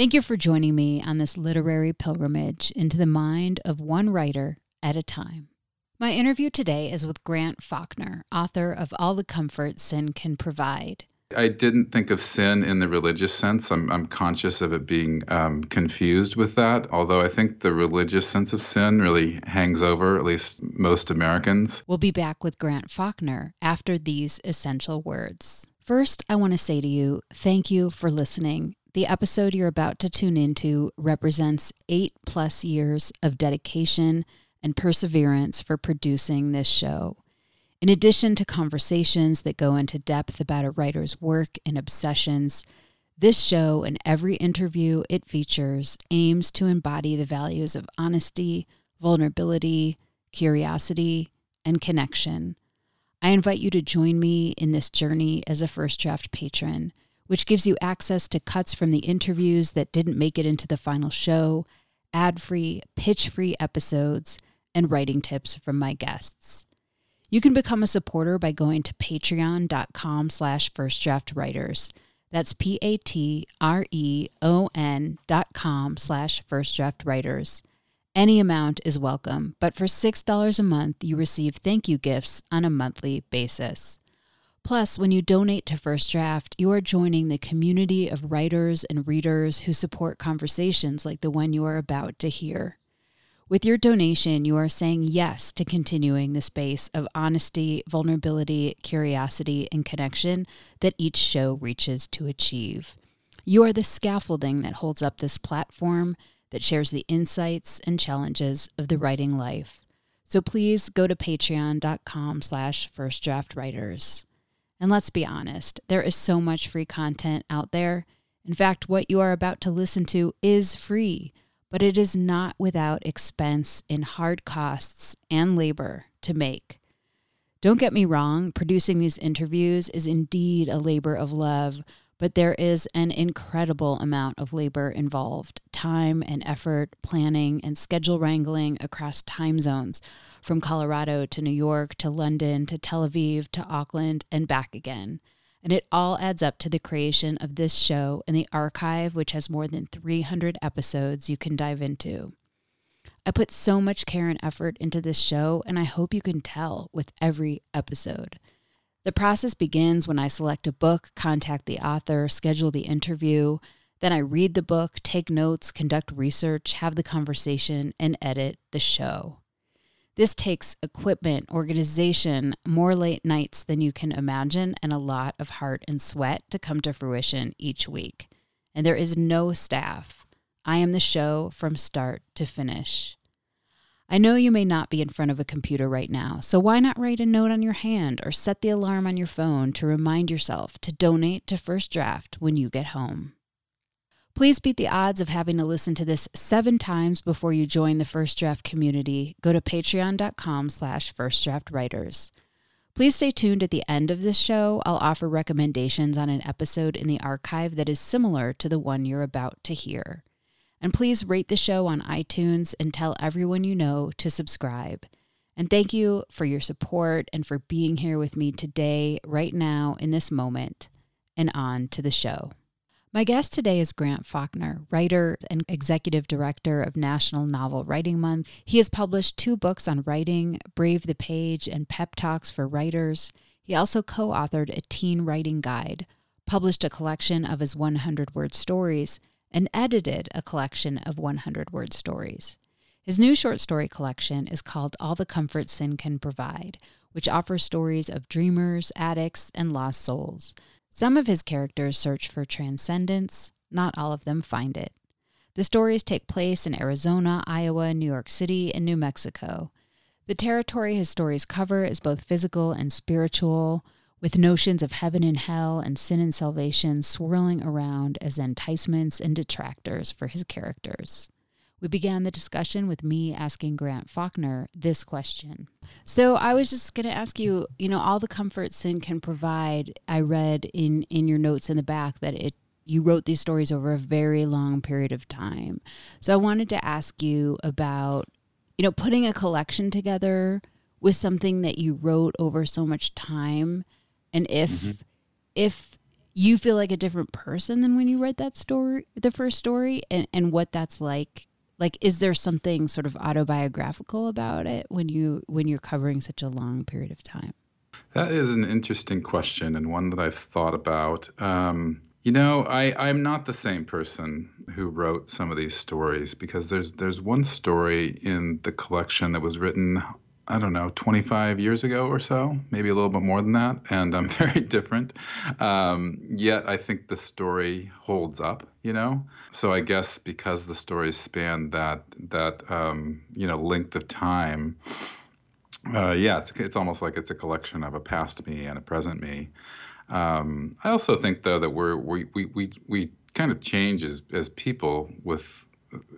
Thank you for joining me on this literary pilgrimage into the mind of one writer at a time. My interview today is with Grant Faulkner, author of All the Comfort Sin Can Provide. I didn't think of sin in the religious sense. I'm, I'm conscious of it being um, confused with that, although I think the religious sense of sin really hangs over at least most Americans. We'll be back with Grant Faulkner after these essential words. First, I want to say to you, thank you for listening. The episode you're about to tune into represents eight plus years of dedication and perseverance for producing this show. In addition to conversations that go into depth about a writer's work and obsessions, this show and every interview it features aims to embody the values of honesty, vulnerability, curiosity, and connection. I invite you to join me in this journey as a First Draft patron, which gives you access to cuts from the interviews that didn't make it into the final show, ad free, pitch free episodes, and writing tips from my guests. You can become a supporter by going to patreon.com slash firstdraftwriters. That's P-A-T-R-E-O-N dot com slash firstdraftwriters. Any amount is welcome, but for $6 a month, you receive thank you gifts on a monthly basis. Plus, when you donate to First Draft, you are joining the community of writers and readers who support conversations like the one you are about to hear. With your donation, you are saying yes to continuing the space of honesty, vulnerability, curiosity, and connection that each show reaches to achieve. You are the scaffolding that holds up this platform that shares the insights and challenges of the writing life. So please go to patreon.com slash firstdraftwriters. And let's be honest, there is so much free content out there. In fact, what you are about to listen to is free but it is not without expense in hard costs and labor to make. Don't get me wrong, producing these interviews is indeed a labor of love, but there is an incredible amount of labor involved time and effort, planning, and schedule wrangling across time zones from Colorado to New York to London to Tel Aviv to Auckland and back again. And it all adds up to the creation of this show and the archive, which has more than 300 episodes you can dive into. I put so much care and effort into this show, and I hope you can tell with every episode. The process begins when I select a book, contact the author, schedule the interview. Then I read the book, take notes, conduct research, have the conversation, and edit the show. This takes equipment, organization, more late nights than you can imagine, and a lot of heart and sweat to come to fruition each week. And there is no staff. I am the show from start to finish. I know you may not be in front of a computer right now, so why not write a note on your hand or set the alarm on your phone to remind yourself to donate to First Draft when you get home? Please beat the odds of having to listen to this seven times before you join the First Draft community. Go to patreon.com slash firstdraftwriters. Please stay tuned at the end of this show. I'll offer recommendations on an episode in the archive that is similar to the one you're about to hear. And please rate the show on iTunes and tell everyone you know to subscribe. And thank you for your support and for being here with me today, right now, in this moment. And on to the show. My guest today is Grant Faulkner, writer and executive director of National Novel Writing Month. He has published two books on writing Brave the Page and Pep Talks for Writers. He also co authored a teen writing guide, published a collection of his 100 word stories, and edited a collection of 100 word stories. His new short story collection is called All the Comfort Sin Can Provide, which offers stories of dreamers, addicts, and lost souls. Some of his characters search for transcendence, not all of them find it. The stories take place in Arizona, Iowa, New York City, and New Mexico. The territory his stories cover is both physical and spiritual, with notions of heaven and hell and sin and salvation swirling around as enticements and detractors for his characters. We began the discussion with me asking Grant Faulkner this question. So I was just going to ask you, you know, all the comfort sin can provide. I read in in your notes in the back that it you wrote these stories over a very long period of time. So I wanted to ask you about, you know, putting a collection together with something that you wrote over so much time and if mm-hmm. if you feel like a different person than when you read that story the first story and, and what that's like like is there something sort of autobiographical about it when you when you're covering such a long period of time? That is an interesting question and one that i've thought about. Um, you know I, i'm not the same person who wrote some of these stories because there's there's one story in the collection that was written I don't know, 25 years ago or so, maybe a little bit more than that, and I'm very different. Um, yet I think the story holds up, you know. So I guess because the stories span that that um, you know length of time, uh, yeah, it's it's almost like it's a collection of a past me and a present me. Um, I also think though that we're we we we, we kind of change as as people with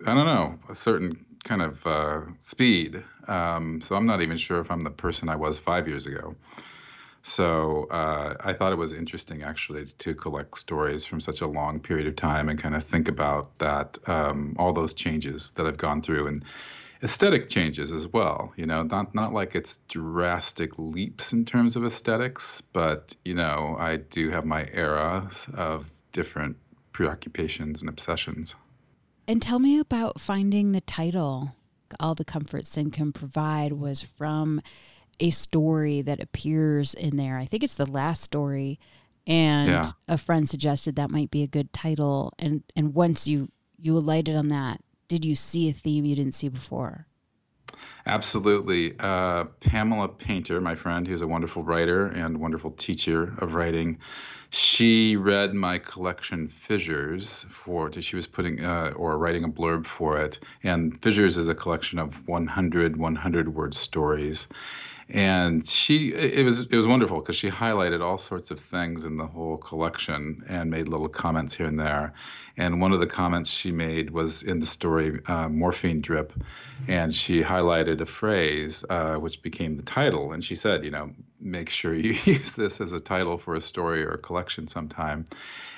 I don't know a certain kind of uh, speed. Um, so I'm not even sure if I'm the person I was five years ago. So uh, I thought it was interesting actually to collect stories from such a long period of time and kind of think about that, um, all those changes that I've gone through and aesthetic changes as well. You know, not not like it's drastic leaps in terms of aesthetics, but you know, I do have my eras of different preoccupations and obsessions. And tell me about finding the title. All the comfort sin can provide was from a story that appears in there. I think it's the last story. And yeah. a friend suggested that might be a good title. And and once you you alighted on that, did you see a theme you didn't see before? Absolutely. Uh, Pamela Painter, my friend, who's a wonderful writer and wonderful teacher of writing, she read my collection Fissures for she was putting uh, or writing a blurb for it. And Fissures is a collection of 100 100 word stories and she it was it was wonderful because she highlighted all sorts of things in the whole collection and made little comments here and there. And one of the comments she made was in the story uh, morphine drip and she highlighted a phrase uh, which became the title. And she said you know make sure you use this as a title for a story or a collection sometime.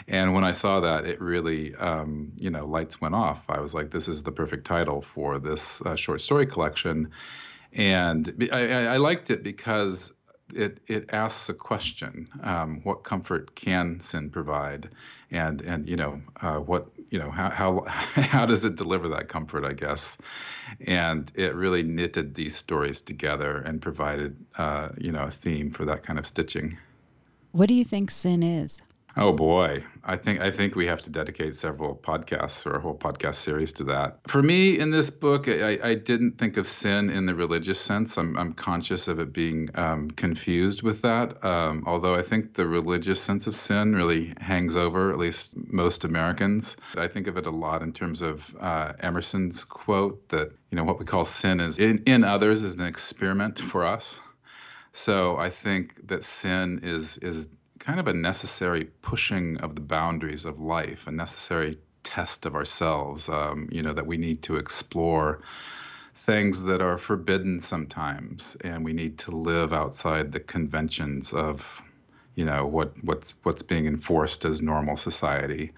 And when i saw that it really um, you know lights went off. I was like this is the perfect title for this uh, short story collection and I, I, liked it because it it asks a question: um, What comfort can sin provide? And and you know uh, what you know how how how does it deliver that comfort? I guess, and it really knitted these stories together and provided uh, you know a theme for that kind of stitching. What do you think sin is? Oh boy, I think I think we have to dedicate several podcasts or a whole podcast series to that. For me, in this book, I, I didn't think of sin in the religious sense. I'm I'm conscious of it being um, confused with that. Um, although I think the religious sense of sin really hangs over at least most Americans. I think of it a lot in terms of uh, Emerson's quote that you know what we call sin is in, in others is an experiment for us. So I think that sin is is kind of a necessary pushing of the boundaries of life, a necessary test of ourselves, um, you know, that we need to explore things that are forbidden sometimes, and we need to live outside the conventions of, you know, what what's what's being enforced as normal society.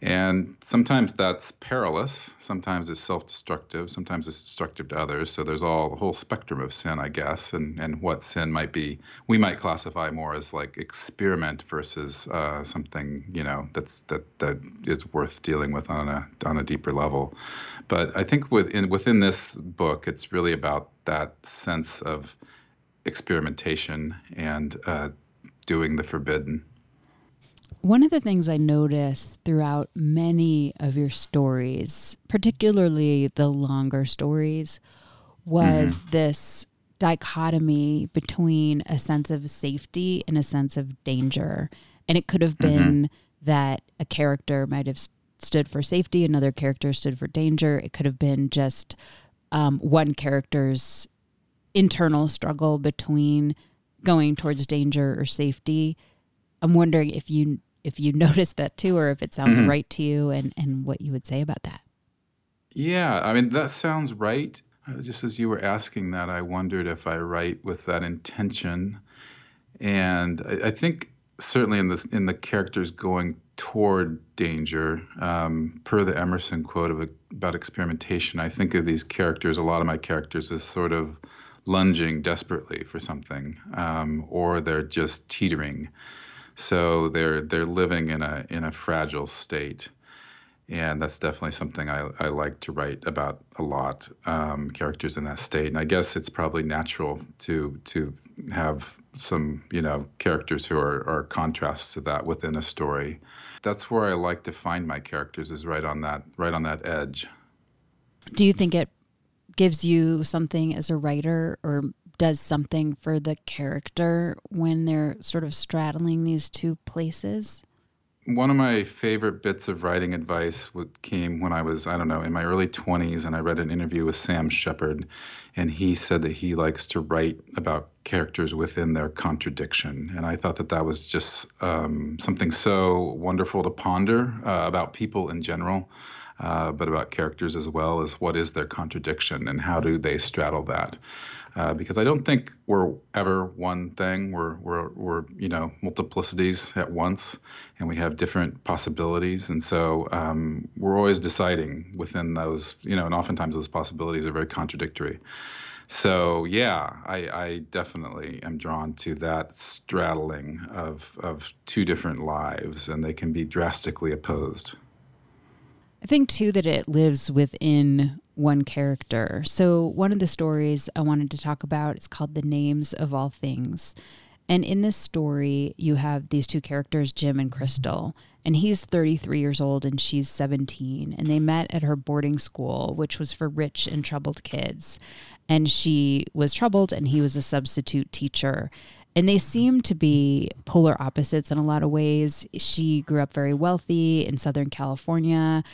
And sometimes that's perilous. Sometimes it's self-destructive. Sometimes it's destructive to others. So there's all a whole spectrum of sin, I guess, and and what sin might be. We might classify more as like experiment versus uh, something you know that's that that is worth dealing with on a on a deeper level. But I think within within this book, it's really about that sense of experimentation and uh, doing the forbidden. One of the things I noticed throughout many of your stories, particularly the longer stories, was mm-hmm. this dichotomy between a sense of safety and a sense of danger. And it could have mm-hmm. been mm-hmm. that a character might have stood for safety, another character stood for danger. It could have been just um, one character's internal struggle between going towards danger or safety. I'm wondering if you if you notice that too, or if it sounds mm-hmm. right to you, and and what you would say about that. Yeah, I mean that sounds right. Uh, just as you were asking that, I wondered if I write with that intention, and I, I think certainly in the in the characters going toward danger, um, per the Emerson quote of a, about experimentation, I think of these characters, a lot of my characters, as sort of lunging desperately for something, um, or they're just teetering. So they're they're living in a in a fragile state, and that's definitely something I, I like to write about a lot. Um, characters in that state, and I guess it's probably natural to to have some you know characters who are, are contrasts to that within a story. That's where I like to find my characters is right on that right on that edge. Do you think it gives you something as a writer or does something for the character when they're sort of straddling these two places? One of my favorite bits of writing advice came when I was, I don't know, in my early 20s, and I read an interview with Sam Shepard, and he said that he likes to write about characters within their contradiction. And I thought that that was just um, something so wonderful to ponder uh, about people in general. Uh, but about characters as well as what is their contradiction and how do they straddle that uh, because I don't think we're ever one thing. We're, we're, we're, you know, multiplicities at once, and we have different possibilities. And so um, we're always deciding within those, you know, and oftentimes those possibilities are very contradictory. So yeah, I, I definitely am drawn to that straddling of, of two different lives, and they can be drastically opposed. I think too that it lives within one character. So, one of the stories I wanted to talk about is called The Names of All Things. And in this story, you have these two characters, Jim and Crystal. And he's 33 years old and she's 17. And they met at her boarding school, which was for rich and troubled kids. And she was troubled and he was a substitute teacher. And they seem to be polar opposites in a lot of ways. She grew up very wealthy in Southern California.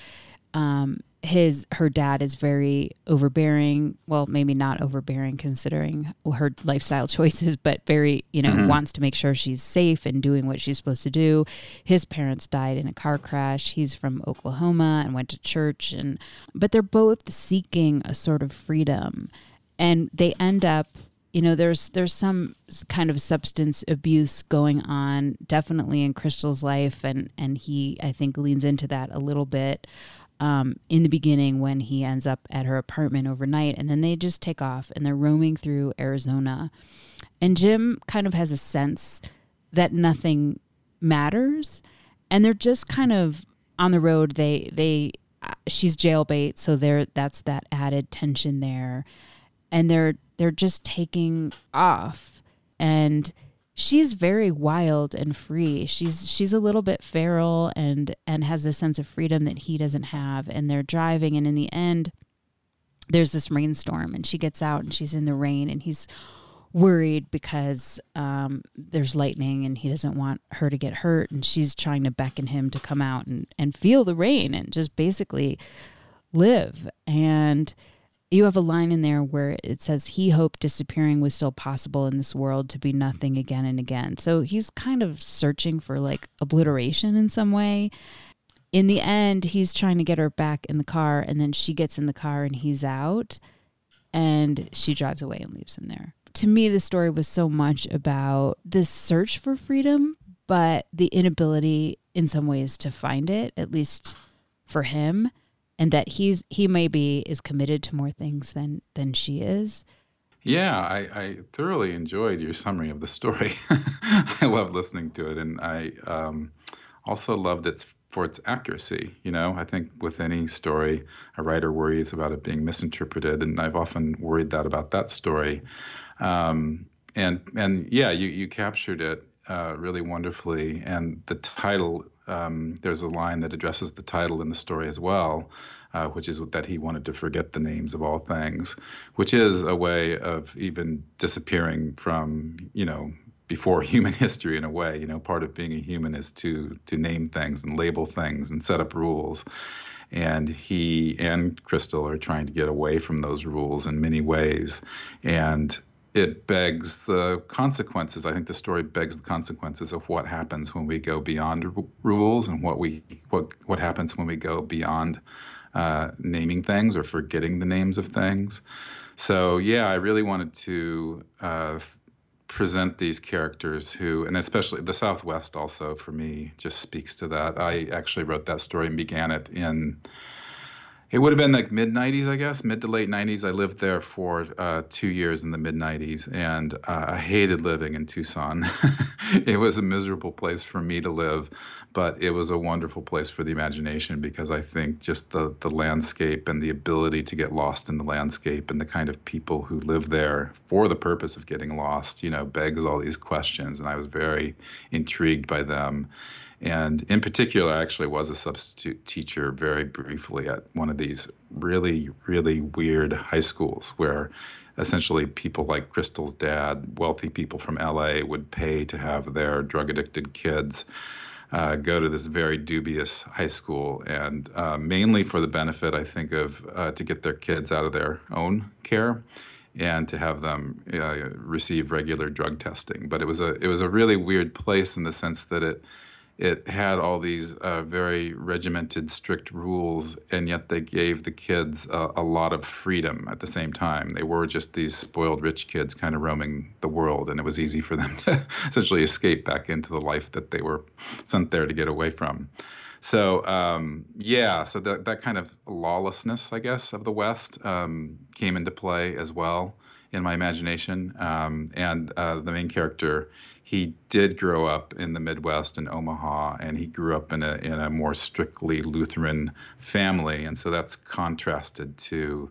Um, his her dad is very overbearing well maybe not overbearing considering her lifestyle choices but very you know mm-hmm. wants to make sure she's safe and doing what she's supposed to do his parents died in a car crash he's from oklahoma and went to church and but they're both seeking a sort of freedom and they end up you know there's there's some kind of substance abuse going on definitely in crystal's life and and he i think leans into that a little bit um, in the beginning when he ends up at her apartment overnight, and then they just take off and they're roaming through Arizona. And Jim kind of has a sense that nothing matters, and they're just kind of on the road. They they uh, she's jailbait, so there that's that added tension there, and they're they're just taking off and she's very wild and free. She's she's a little bit feral and and has a sense of freedom that he doesn't have. And they're driving, and in the end, there's this rainstorm, and she gets out and she's in the rain, and he's worried because um, there's lightning and he doesn't want her to get hurt and she's trying to beckon him to come out and, and feel the rain and just basically live and you have a line in there where it says he hoped disappearing was still possible in this world to be nothing again and again. So he's kind of searching for like obliteration in some way. In the end, he's trying to get her back in the car, and then she gets in the car and he's out. and she drives away and leaves him there. To me, the story was so much about this search for freedom, but the inability in some ways to find it, at least for him, and that he's he maybe is committed to more things than than she is. Yeah, I, I thoroughly enjoyed your summary of the story. I love listening to it, and I um, also loved its for its accuracy. You know, I think with any story, a writer worries about it being misinterpreted, and I've often worried that about that story. Um, and and yeah, you you captured it uh, really wonderfully. And the title, um, there's a line that addresses the title in the story as well, uh, which is that he wanted to forget the names of all things, which is a way of even disappearing from you know before human history in a way. You know, part of being a human is to to name things and label things and set up rules. And he and Crystal are trying to get away from those rules in many ways. And it begs the consequences. I think the story begs the consequences of what happens when we go beyond r- rules and what we what what happens when we go beyond uh, naming things or forgetting the names of things. So yeah, I really wanted to uh, present these characters who, and especially the Southwest, also for me, just speaks to that. I actually wrote that story and began it in it would have been like mid 90s, I guess, mid to late 90s. I lived there for uh, two years in the mid 90s, and uh, I hated living in Tucson. it was a miserable place for me to live, but it was a wonderful place for the imagination because I think just the, the landscape and the ability to get lost in the landscape and the kind of people who live there for the purpose of getting lost, you know, begs all these questions. And I was very intrigued by them and in particular, I actually was a substitute teacher very briefly at one of these really, really weird high schools where essentially people like Crystal's dad, wealthy people from LA, would pay to have their drug addicted kids. Uh, go to this very dubious high school, and uh, mainly for the benefit, I think, of uh, to get their kids out of their own care and to have them uh, receive regular drug testing. But it was a it was a really weird place in the sense that it it had all these uh, very regimented, strict rules, and yet they gave the kids a, a, lot of freedom at the same time. They were just these spoiled rich kids kind of roaming the world, and it was easy for them to essentially escape back into the life that they were sent there to get away from. So um, yeah, so that that kind of lawlessness, I guess, of the West um, came into play as well in my imagination, um, and uh, the main character he did grow up in the Midwest in Omaha, and he grew up in a in a more strictly Lutheran family, and so that's contrasted to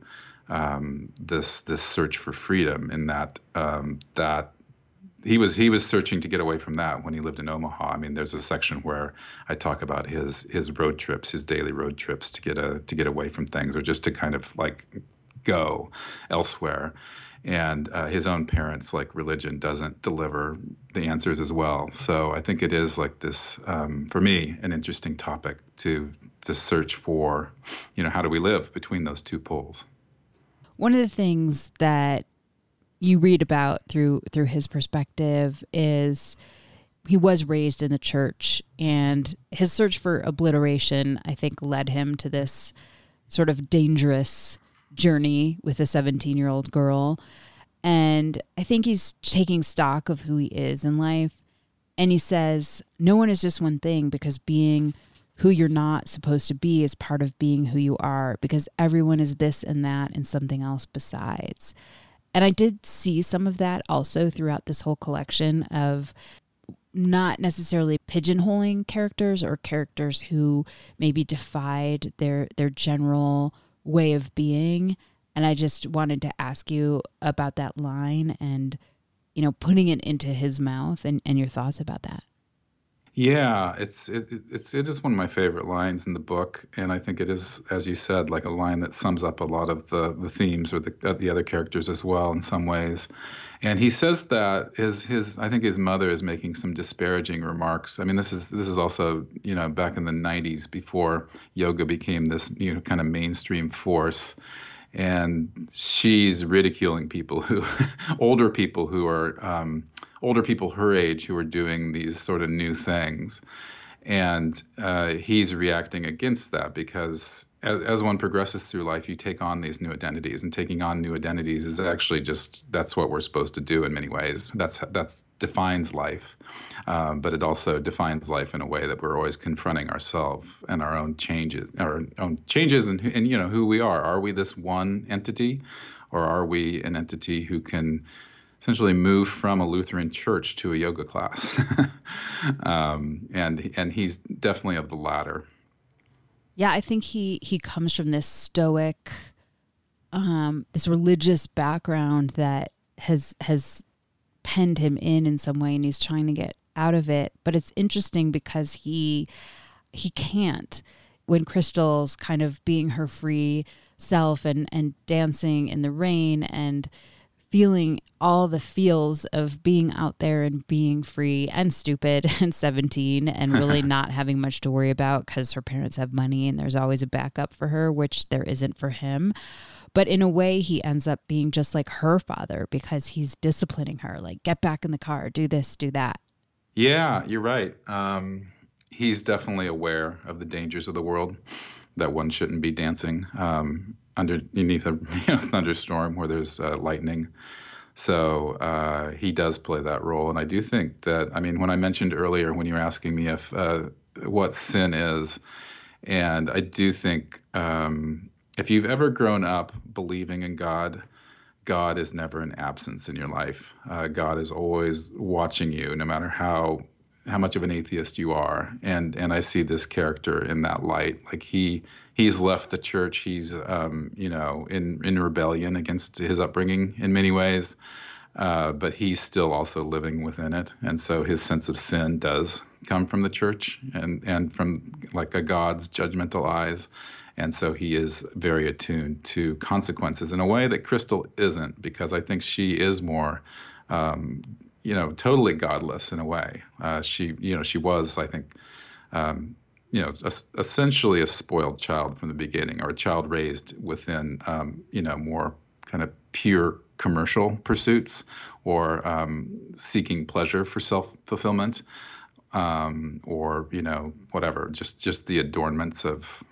um, this this search for freedom. In that um, that he was he was searching to get away from that when he lived in Omaha. I mean, there's a section where I talk about his his road trips, his daily road trips to get a to get away from things, or just to kind of like go elsewhere and uh, his own parents like religion doesn't deliver the answers as well. So i think it is like this um, for me an interesting topic to to search for you know how do we live between those two poles? One of the things that you read about through through his perspective is he was raised in the church and his search for obliteration i think led him to this sort of dangerous journey with a 17 year old girl. And I think he's taking stock of who he is in life. And he says, no one is just one thing because being who you're not supposed to be is part of being who you are because everyone is this and that and something else besides. And I did see some of that also throughout this whole collection of not necessarily pigeonholing characters or characters who maybe defied their their general way of being. And I just wanted to ask you about that line and, you know, putting it into his mouth and, and your thoughts about that. Yeah, it's it, it's it is one of my favorite lines in the book, and I think it is, as you said, like a line that sums up a lot of the the themes or the uh, the other characters as well in some ways. And he says that his his I think his mother is making some disparaging remarks. I mean, this is this is also you know back in the '90s before yoga became this you know kind of mainstream force and she's ridiculing people who older people who are um, older people her age who are doing these sort of new things and uh, he's reacting against that because as, as one progresses through life, you take on these new identities, and taking on new identities is actually just that's what we're supposed to do in many ways. That's that defines life, um, but it also defines life in a way that we're always confronting ourselves and our own changes, our own changes, and and you know who we are. Are we this one entity, or are we an entity who can essentially move from a Lutheran church to a yoga class. um, and and he's definitely of the latter. Yeah, I think he he comes from this stoic, um, this religious background that has has penned him in in some way, and he's trying to get out of it. But it's interesting because he he can't when Crystal's kind of being her free self and and dancing in the rain and feeling all the feels of being out there and being free and stupid and 17 and really not having much to worry about because her parents have money and there's always a backup for her, which there isn't for him. But in a way, he ends up being just like her father because he's disciplining her, like, get back in the car, do this, do that. Yeah, you're right. Um, he's definitely aware of the dangers of the world that one shouldn't be dancing. Um, underneath a thunderstorm where there's uh, lightning. So uh, he does play that role, and I do think that. I mean, when I mentioned earlier when you were asking me if uh, what sin is, and I do think um, if you've ever grown up believing in God, God is never an absence in your life. Uh, God is always watching you, no matter how how much of an atheist you are. And and I see this character in that light. Like he he's left the church. He's um, you know in in rebellion against his upbringing in many ways, uh, but he's still also living within it, and so his sense of sin does come from the church and and from like a God's judgmental eyes. And so he is very attuned to consequences in a way that Crystal isn't, because I think she is more um, you know, totally godless in a way. Uh, she, you know, she was, I think, um, you know, a, essentially a spoiled child from the beginning, or a child raised within, um, you know, more kind of pure commercial pursuits or um, seeking pleasure for self fulfillment, um, or you know, whatever, just just the adornments of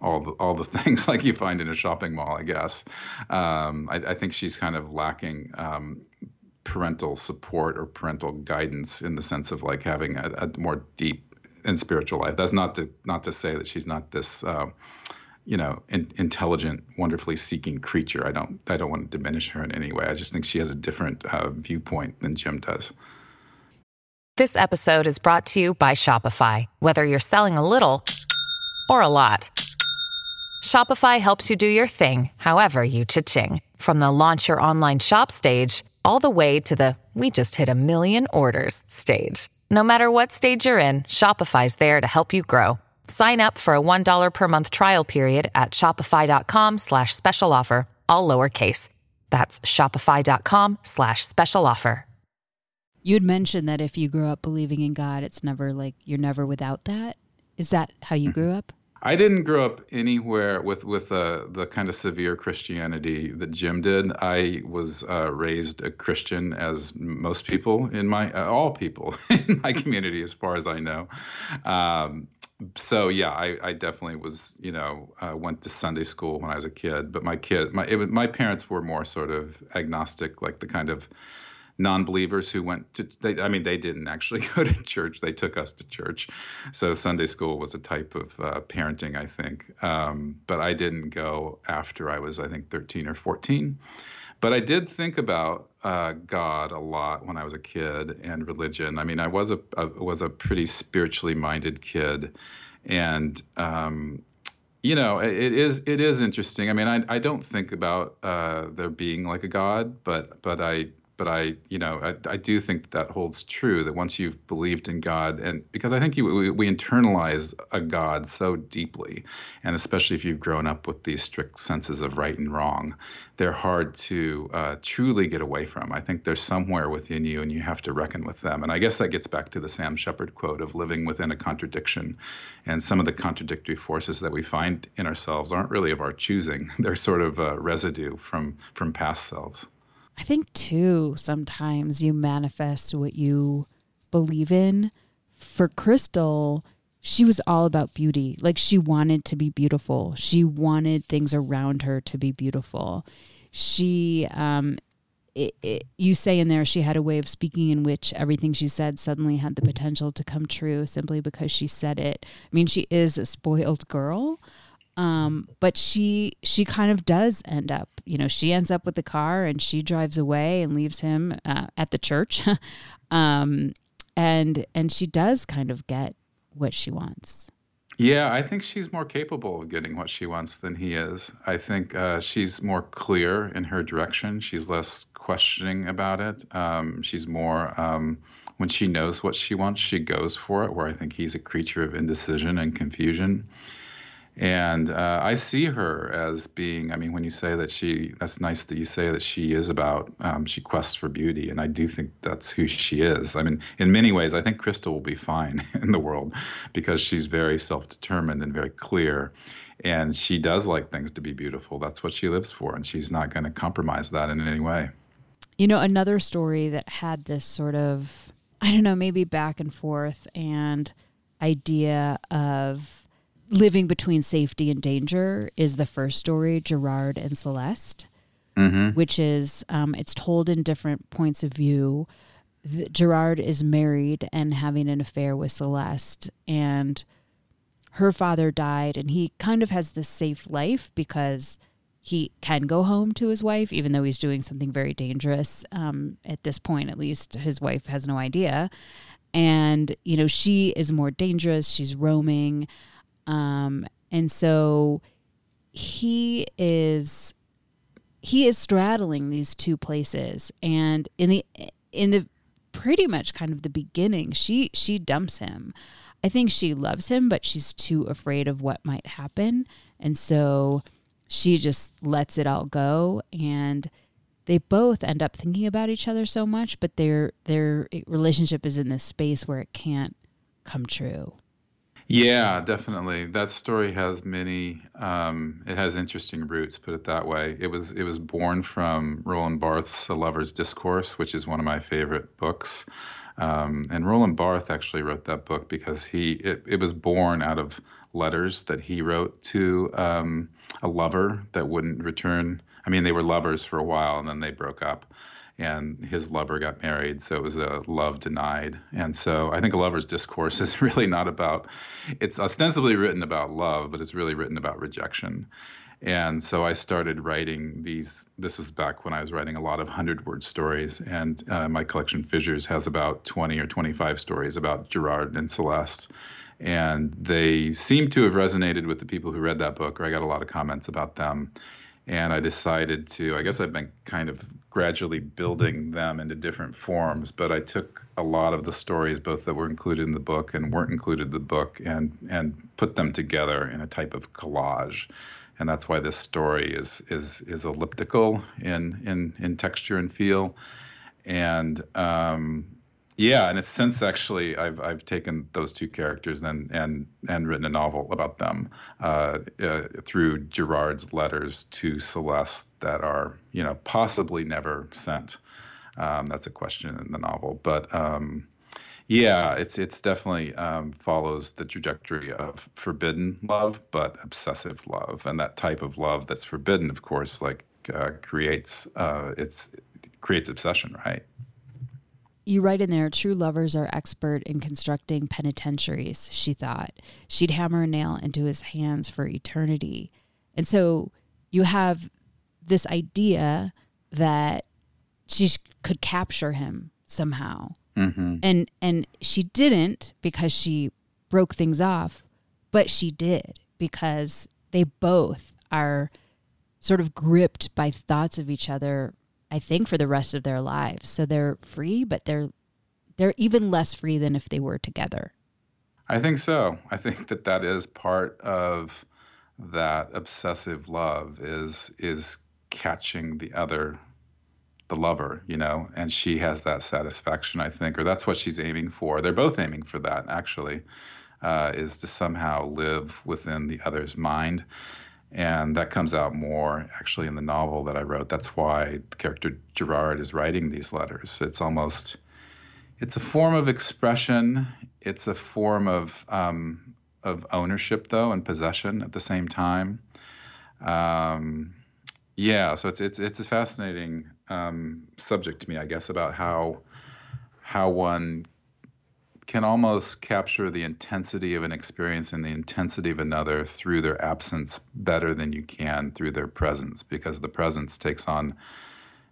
all the all the things like you find in a shopping mall, I guess. Um, I, I, think she's kind of lacking um, parental support or parental guidance in the sense of like having a, a more deep and spiritual life. That's not to not to say that she's not this, uh, you know, in, intelligent, wonderfully seeking creature. I don't I don't want to diminish her in any way. I just think she has a different uh, viewpoint than Jim does. This episode is brought to you by Shopify. Whether you're selling a little or a lot, Shopify helps you do your thing, however you cha-ching. From the launch your online shop stage all the way to the we just hit a million orders stage. No matter what stage you're in, Shopify's there to help you grow. Sign up for a $1 per month trial period at shopify.com slash special offer, all lowercase. That's shopify.com slash special offer. You'd mentioned that if you grew up believing in God, it's never like you're never without that. Is that how you grew up? I didn't grow up anywhere with with uh, the kind of severe Christianity that Jim did. I was uh, raised a Christian, as most people in my uh, all people in my community, as far as I know. Um, so yeah, I, I, definitely was, you know, uh, went to Sunday school when I was a kid. But my kid, my it, my parents were more sort of agnostic, like the kind of non-believers who went to they, i mean they didn't actually go to church. They took us to church. So sunday school was a type of uh, parenting i think. Um, but i didn't go after i was i think 13 or 14 but i did think about uh, god a lot when i was a kid and religion. I mean i was a, a was a pretty spiritually minded kid. And um, you know it is it is interesting. I mean i, I don't think about uh, there being like a god but but i but I, you know, I, I do think that, holds true. That once you've believed in God, and because I think you, we, we internalize a God so deeply, and especially if you've grown up with these strict senses of right and wrong, they're hard to uh, truly get away from. I think there's somewhere within you, and you have to reckon with them. And I guess that gets back to the Sam Shepard quote of living within a contradiction, and some of the contradictory forces that we find in ourselves aren't really of our choosing. They're sort of a residue from from past selves. I think too, sometimes you manifest what you believe in. For Crystal, she was all about beauty. Like she wanted to be beautiful. She wanted things around her to be beautiful. She, um, it, it, you say in there, she had a way of speaking in which everything she said suddenly had the potential to come true simply because she said it. I mean, she is a spoiled girl, um, but she she kind of does end up. You know, she ends up with the car and she drives away and leaves him uh, at the church, um, and and she does kind of get what she wants. Yeah, I think she's more capable of getting what she wants than he is. I think uh, she's more clear in her direction. She's less questioning about it. Um, she's more, um, when she knows what she wants, she goes for it, where I think he's a creature of indecision and confusion. And uh, I see her as being, I mean, when you say that she, that's nice that you say that she is about, um, she quests for beauty. And I do think that's who she is. I mean, in many ways, I think Crystal will be fine in the world because she's very self determined and very clear. And she does like things to be beautiful. That's what she lives for. And she's not going to compromise that in any way. You know, another story that had this sort of, I don't know, maybe back and forth and idea of, living between safety and danger is the first story, Gerard and Celeste, mm-hmm. which is um, it's told in different points of view. The, Gerard is married and having an affair with Celeste, and her father died, and he kind of has this safe life because he can go home to his wife, even though he's doing something very dangerous. Um, at this point, at least, his wife has no idea. And, you know, she is more dangerous. She's roaming. Um, and so he is he is straddling these two places. And in the in the pretty much kind of the beginning she she dumps him. I think she loves him but she's too afraid of what might happen. And so she just lets it all go. And they both end up thinking about each other so much but their their relationship is in this space where it can't come true yeah, definitely. That story has many. Um, it has interesting roots. Put it that way. It was it was born from Roland Barthes' A Lover's Discourse, which is one of my favorite books. Um, and Roland Barthes actually wrote that book because he it, it was born out of letters that he wrote to um, a lover that wouldn't return. I mean, they were lovers for a while and then they broke up and his lover got married, so it was a love denied. And so I think a lover's discourse is really not about, it's ostensibly written about love, but it's really written about rejection. And so I started writing these. This was back when I was writing a lot of hundred word stories, and uh, my collection Fissures has about 20 or 25 stories about Gerard and Celeste. And they seem to have resonated with the people who read that book, or I got a lot of comments about them and I decided to. I guess I've been kind of gradually building them into different forms, but I took a lot of the stories, both that were included in the book and weren't included in the book, and and put them together in a type of collage, and that's why this story is is is elliptical in in in texture and feel, and um, yeah, and a sense, actually, I've I've taken those two characters and and and written a novel about them uh, uh, through Gerard's letters to Celeste that are you know possibly never sent. Um, that's a question in the novel, but um, yeah, it's it's definitely um, follows the trajectory of forbidden love, but obsessive love, and that type of love that's forbidden, of course, like uh, creates uh, it's creates obsession, right? You write in there, true lovers are expert in constructing penitentiaries, she thought. She'd hammer a nail into his hands for eternity. And so you have this idea that she could capture him somehow. Mm-hmm. And and she didn't because she broke things off, but she did because they both are sort of gripped by thoughts of each other I think for the rest of their lives. So they're free, but they're they're even less free than if they were together. I think so. I think that that is part of that obsessive love is is catching the other the lover, you know, and she has that satisfaction, I think, or that's what she's aiming for. They're both aiming for that, actually, uh, is to somehow live within the other's mind and that comes out more actually in the novel that I wrote. That's why the character Gerard is writing these letters. It's almost it's a form of expression. It's a form of um, of ownership, though, and possession at the same time. Um, yeah, so it's it's it's a fascinating um, subject to me, I guess, about how how one can almost capture the intensity of an experience and the intensity of another through their absence better than you can through their presence, because the presence takes on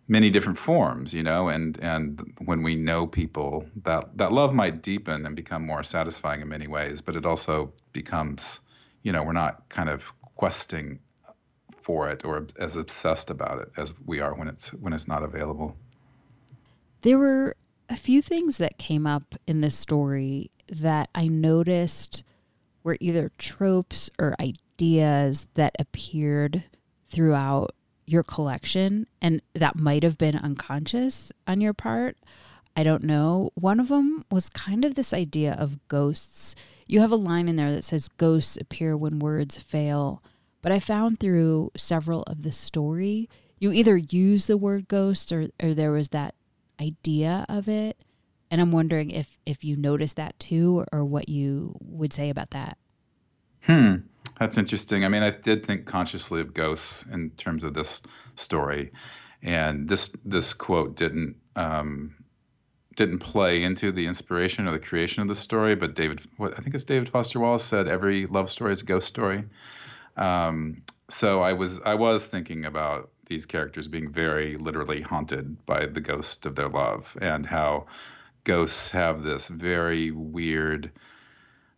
many different forms, you know, and and when we know people, that that love might deepen and become more satisfying in many ways, but it also becomes, you know, we're not kind of questing for it or as obsessed about it as we are when it's when it's not available. There were a few things that came up in this story that I noticed were either tropes or ideas that appeared throughout your collection and that might have been unconscious on your part. I don't know. One of them was kind of this idea of ghosts. You have a line in there that says ghosts appear when words fail. But I found through several of the story, you either use the word ghost or, or there was that idea of it. And I'm wondering if if you noticed that too or what you would say about that. Hmm. That's interesting. I mean, I did think consciously of ghosts in terms of this story, and this this quote didn't um, didn't play into the inspiration or the creation of the story. But David, what I think it's David Foster Wallace said, every love story is a ghost story. Um, so I was I was thinking about these characters being very literally haunted by the ghost of their love and how ghosts have this very weird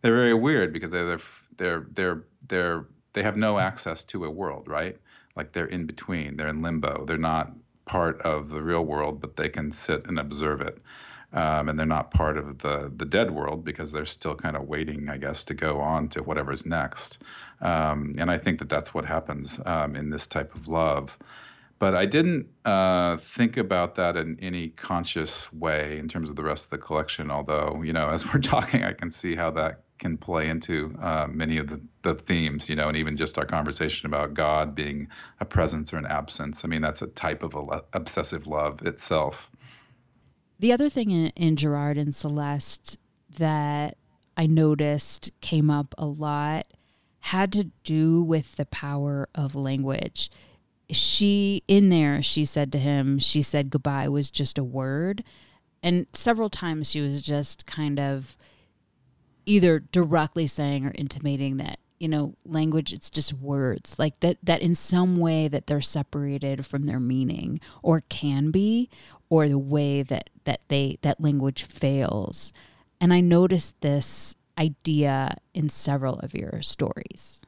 they're very weird because they're they're they're they're they have no access to a world right? Like they're in between they're in limbo they're not part of the real world but they can sit and observe it. Um, and they're not part of the the dead world because they're still kind of waiting i guess to go on to whatever's next. Um, and i think that that's what happens um, in this type of love but I didn't uh, think about that in any conscious way in terms of the rest of the collection. Although, you know, as we're talking, I can see how that can play into uh, many of the, the themes, you know, and even just our conversation about God being a presence or an absence. I mean, that's a type of a obsessive love itself. The other thing in, in Gerard and Celeste that I noticed came up a lot had to do with the power of language she in there she said to him she said goodbye was just a word. And several times she was just kind of either directly saying or intimating that you know language it's just words like that that in some way that they're separated from their meaning or can be or the way that that they that language fails. And i noticed this idea in several of your stories.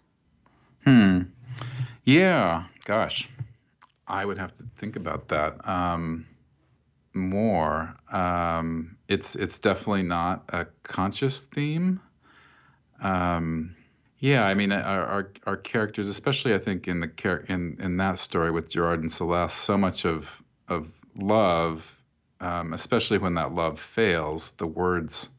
Hmm. Yeah, gosh, I would have to think about that um, more. Um, it's it's definitely not a conscious theme. Um, yeah, I mean, our, our, our characters, especially I think in the char- in in that story with Gerard and Celeste, so much of of love, um, especially when that love fails, the words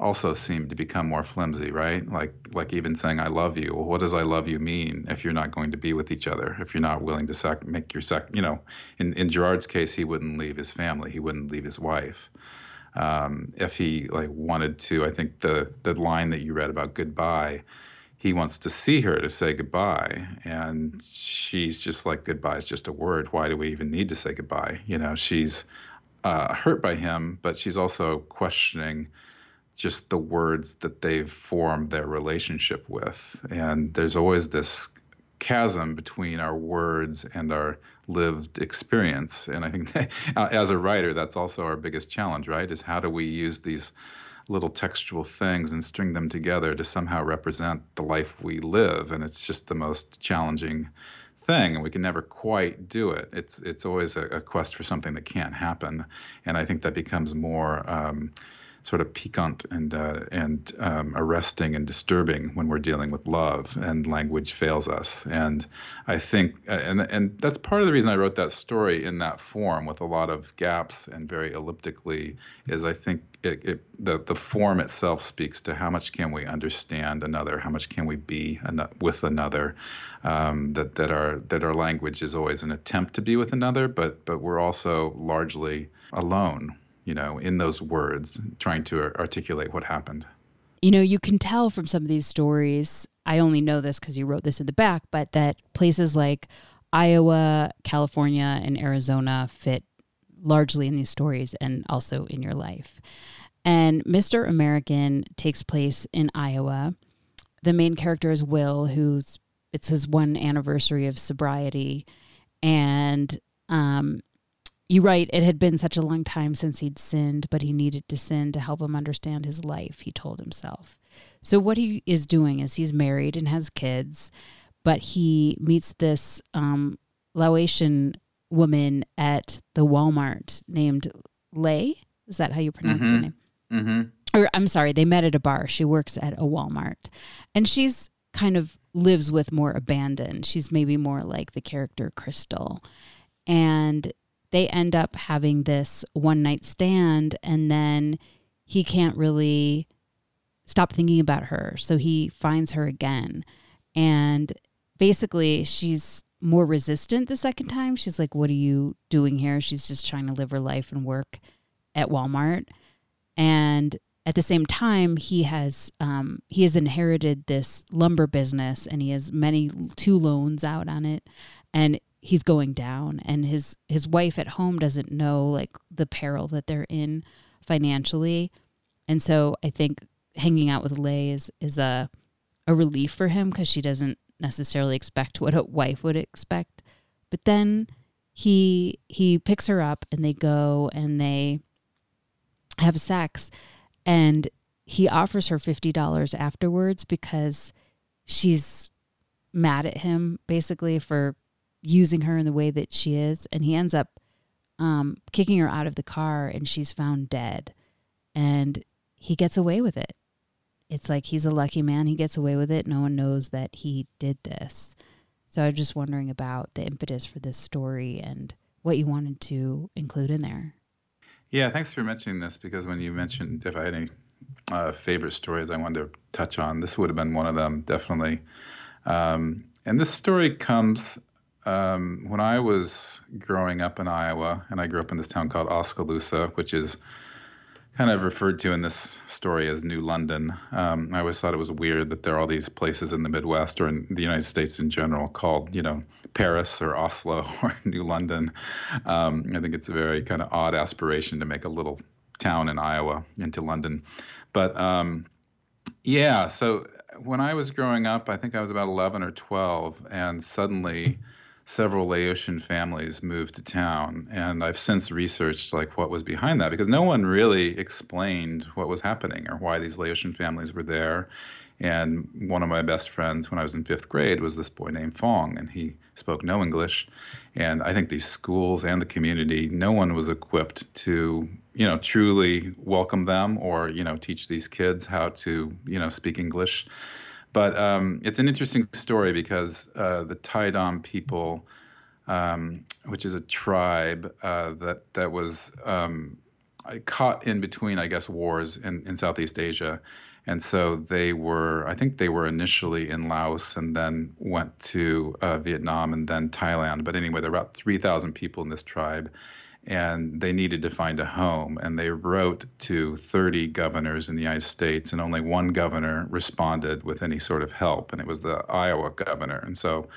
also seem to become more flimsy, right? Like like even saying I love you. Well, what does I love you mean if you're not going to be with each other? If you're not willing to make your sac, you know, in in Gerard's case, he wouldn't leave his family. He wouldn't leave his wife. Um, if he like wanted to, I think the the line that you read about goodbye, he wants to see her to say goodbye, and she's just like goodbye is just a word. Why do we even need to say goodbye? You know, she's uh, hurt by him, but she's also questioning just the words that they've formed their relationship with. And there's always this chasm between our words and our lived experience. And I think that, as a writer, that's also our biggest challenge, right? Is how do we use these little textual things and string them together to somehow represent the life we live? And it's just the most challenging thing and we can never quite do it it's it's always a, a quest for something that can't happen and i think that becomes more um, sort of piquant and uh, and um, arresting and disturbing when we're dealing with love, and language fails us. And I think, uh, and and that's part of the reason I wrote that story in that form with a lot of gaps and very elliptically. Is I think it, it the the form itself speaks to how much can we understand another, how much can we be an- with another. Um, that that our that our language is always an attempt to be with another, but but we're also largely alone you know, in those words, trying to articulate what happened. You know, you can tell from some of these stories. I only know this because you wrote this in the back, but that places like Iowa, California, and Arizona fit largely in these stories and also in your life. And Mr. American takes place in Iowa. The main character is Will, who's it's his one anniversary of sobriety. And um, you write, it had been such a long time since he'd sinned, but he needed to sin to help him understand his life, he told himself. So, what he is doing is he's married and has kids, but he meets this um, Laotian woman at the Walmart named Lay. Is that how you pronounce mm-hmm. her name? Mm-hmm. Or I'm sorry, they met at a bar. She works at a Walmart, and she's kind of lives with more abandon. She's maybe more like the character Crystal, and they end up having this one night stand, and then he can't really stop thinking about her, so he finds her again, and basically she's more resistant the second time. She's like, What are you doing here? She's just trying to live her life and work at Walmart. And at the same time, he has um, he has inherited this lumber business, and he has many two loans out on it, and he's going down. And his his wife at home doesn't know like the peril that they're in financially, and so I think hanging out with Lay is is a a relief for him because she doesn't necessarily expect what a wife would expect. But then he he picks her up and they go and they have sex and he offers her $50 afterwards because she's mad at him basically for using her in the way that she is and he ends up um, kicking her out of the car and she's found dead and he gets away with it it's like he's a lucky man. He gets away with it. No one knows that he did this. So I'm just wondering about the impetus for this story and what you wanted to include in there. Yeah, thanks for mentioning this because when you mentioned if I had any uh, favorite stories I wanted to touch on, this would have been one of them, definitely. Um, and this story comes um, when I was growing up in Iowa, and I grew up in this town called Oskaloosa, which is kind of referred to in this story as New London. Um, I always thought it was weird that there are all these places in the Midwest or in the United States in general called, you know, Paris or Oslo or New London. Um, I think it's a very kind of odd aspiration to make a little town in Iowa into London. But um, yeah, so when I was growing up, I think I was about 11 or 12, and suddenly several Laotian families moved to town. And I've since researched like what was behind that because no one really explained what was happening or why these Laotian families were there. And one of my best friends when I was in fifth grade was this boy named Fong, and he spoke no English. And I think these schools and the community, no one was equipped to, you know, truly welcome them or, you know, teach these kids how to, you know, speak English. But um, it's an interesting story because uh, the Tai Dam people, um, which is a tribe uh, that that was um, caught in between, I guess, wars in, in Southeast Asia, and so they were, I think, they were initially in Laos and then went to uh, Vietnam and then Thailand. But anyway, there are about three thousand people in this tribe and they needed to find a home. And they wrote to 30 governors in the United States, and only one governor responded with any sort of help, and it was the Iowa governor. And so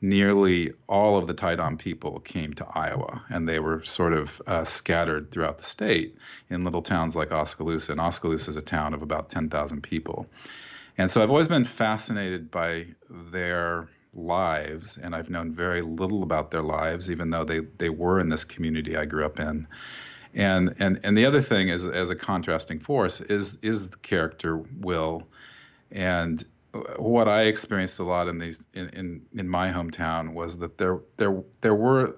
nearly all of the Tai Dam people came to Iowa, and they were sort of uh, scattered throughout the state in little towns like Oskaloosa. And Oskaloosa is a town of about 10,000 people. And so I've always been fascinated by their lives, and I've known very little about their lives, even though they, they were in this community I grew up in. And and and the other thing is, as a contrasting force, is is the character Will, and what I experienced a lot in these in, in, in my hometown was that there there there were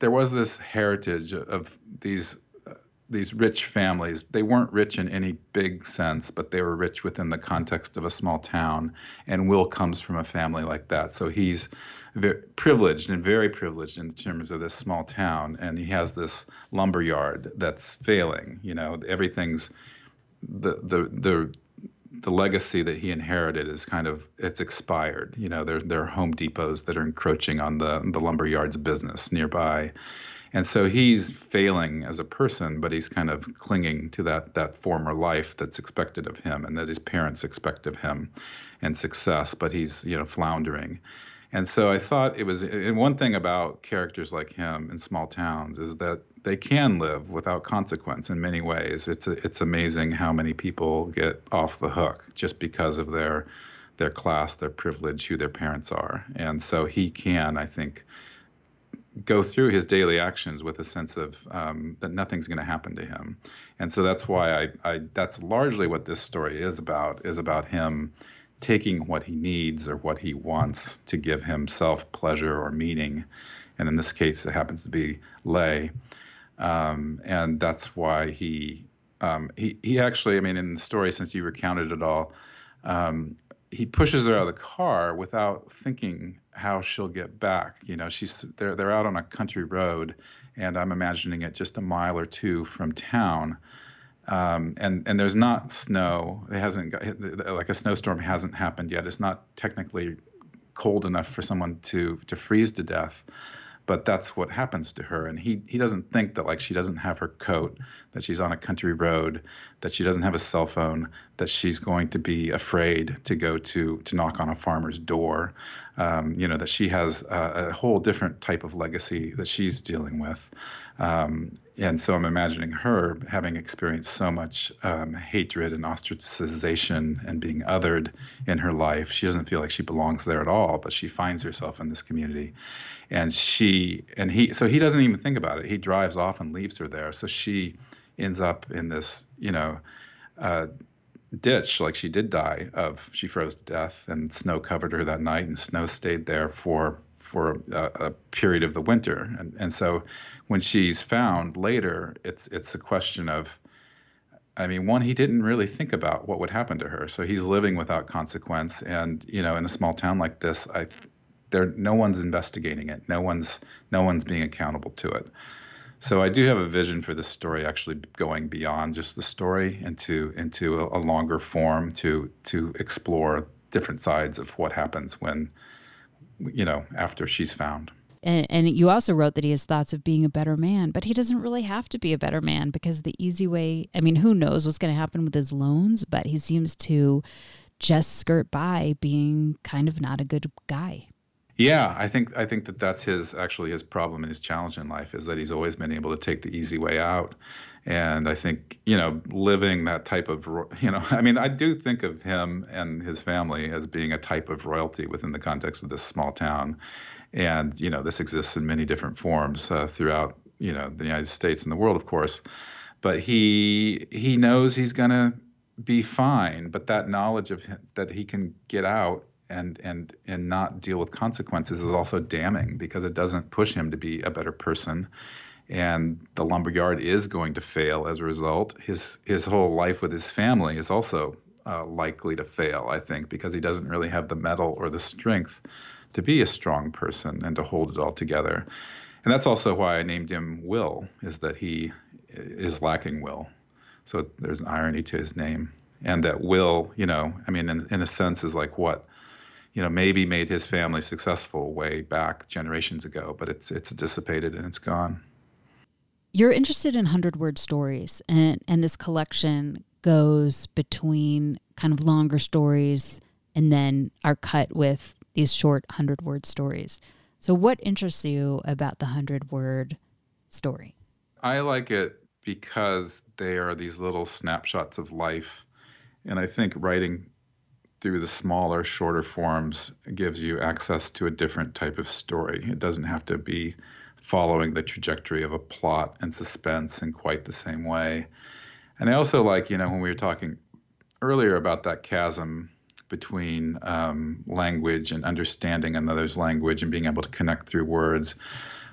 there was this heritage of these these rich families. They weren't rich in any big sense, but they were rich within the context of a small town. And Will comes from a family like that. So he's very privileged and very privileged in terms of this small town. And he has this lumber yard that's failing. You know, everything's the the the the legacy that he inherited is kind of it's expired. You know, there there are Home Depots that are encroaching on the the lumber yard's business nearby And so he's failing as a person, but he's kind of clinging to that that former life that's expected of him and that his parents expect of him and success, but he's, you know, floundering. And so I thought it was and one thing about characters like him in small towns is that they can live without consequence in many ways. It's a, it's amazing how many people get off the hook just because of their their class, their privilege, who their parents are. And so he can, I think, go through his daily actions with a sense of um, that nothing's going to happen to him. And so that's why I, I that's largely what this story is about is about him taking what he needs or what he wants to give himself pleasure or meaning. And in this case, it happens to be Lay. Um, and that's why he, um, he, he actually, I mean, in the story, since you recounted it all, um, he pushes her out of the car without thinking how she'll get back. You know, she's they're they're out on a country road, and I'm imagining it just a mile or two from town. Um, and and there's not snow. It hasn't got, like a snowstorm hasn't happened yet. It's not technically cold enough for someone to to freeze to death but that's what happens to her and he he doesn't think that like she doesn't have her coat that she's on a country road that she doesn't have a cell phone that she's going to be afraid to go to to knock on a farmer's door. Um, you know that she has a, a, whole different type of legacy that she's dealing with. Um, and so I'm imagining her having experienced so much um, hatred and ostracization and being othered in her life. She doesn't feel like she belongs there at all, but she finds herself in this community and she and he so he doesn't even think about it he drives off and leaves her there so she ends up in this you know uh, ditch like she did die of she froze to death and snow covered her that night and snow stayed there for for a, a period of the winter and and so when she's found later it's it's a question of I mean, one, he didn't really think about what would happen to her. So he's living without consequence. And, you know, in a small town like this, I there no one's investigating it. No one's no one's being accountable to it. So I do have a vision for this story actually going beyond just the story into into a, a longer form to to explore different sides of what happens when you know after she's found. And, and, you also wrote that he has thoughts of being a better man, but he doesn't really have to be a better man because the easy way, I mean, who knows what's going to happen with his loans, but he seems to just skirt by being kind of not a good guy. Yeah, I think I think that that's his actually his problem and his challenge in life is that he's always been able to take the easy way out, and I think you know living that type of you know I mean I do think of him and his family as being a type of royalty within the context of this small town, and you know this exists in many different forms uh, throughout you know the United States and the world of course, but he he knows he's gonna be fine, but that knowledge of him, that he can get out and and and not deal with consequences is also damning because it doesn't push him to be a better person. And the lumberyard is going to fail as a result. His his whole life with his family is also uh, likely to fail i think because he doesn't really have the mettle or the strength to be a strong person and to hold it all together. And that's also why i named him will is that he is lacking will. So there's an irony to his name. And that will you know i mean in, in a sense is like what you know, maybe made his family successful way back generations ago, but it's it's dissipated and it's gone. You're interested in hundred word stories, and and this collection goes between kind of longer stories and then are cut with these short hundred word stories. So, what interests you about the hundred word story? I like it because they are these little snapshots of life, and I think writing through the smaller, shorter forms gives you access to a different type of story. It doesn't have to be following the trajectory of a plot and suspense in quite the same way. And I also like, you know, when we were talking earlier about that chasm between um, language and understanding another's language and being able to connect through words.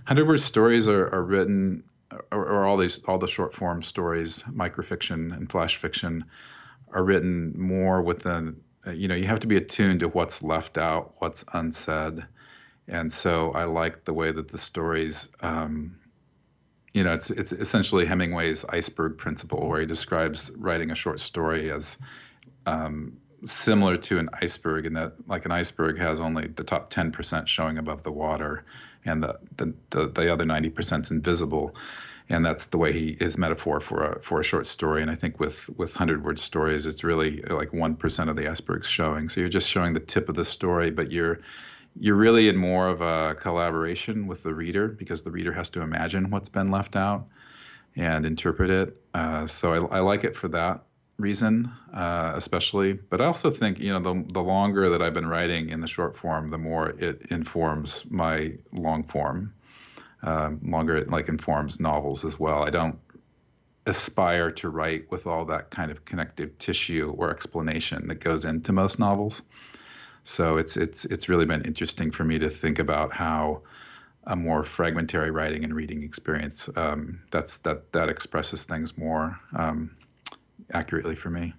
Hundred word stories are, are written, or, or all these all the short form stories, microfiction and flash fiction, are written more with an you know you have to be attuned to what's left out what's unsaid. And so i like the way that the stories um, you know it's it's essentially hemingway's iceberg principle where he describes writing a short story as um, similar to an iceberg in that like an iceberg has only the top 10% showing above the water and the the, the, the other 90% is invisible and that's the way he his metaphor for a for a short story and i think with with 100 word stories it's really like 1% of the iceberg showing so you're just showing the tip of the story but you're you're really in more of a collaboration with the reader because the reader has to imagine what's been left out and interpret it uh, so I, I like it for that reason, uh, especially. But I also think, you know, the, the longer that I've been writing in the short form, the more it informs my long form. Um, longer it like informs novels as well. I don't aspire to write with all that kind of connective tissue or explanation that goes into most novels. So it's it's it's really been interesting for me to think about how a more fragmentary writing and reading experience um, that's that that expresses things more um, accurately for me.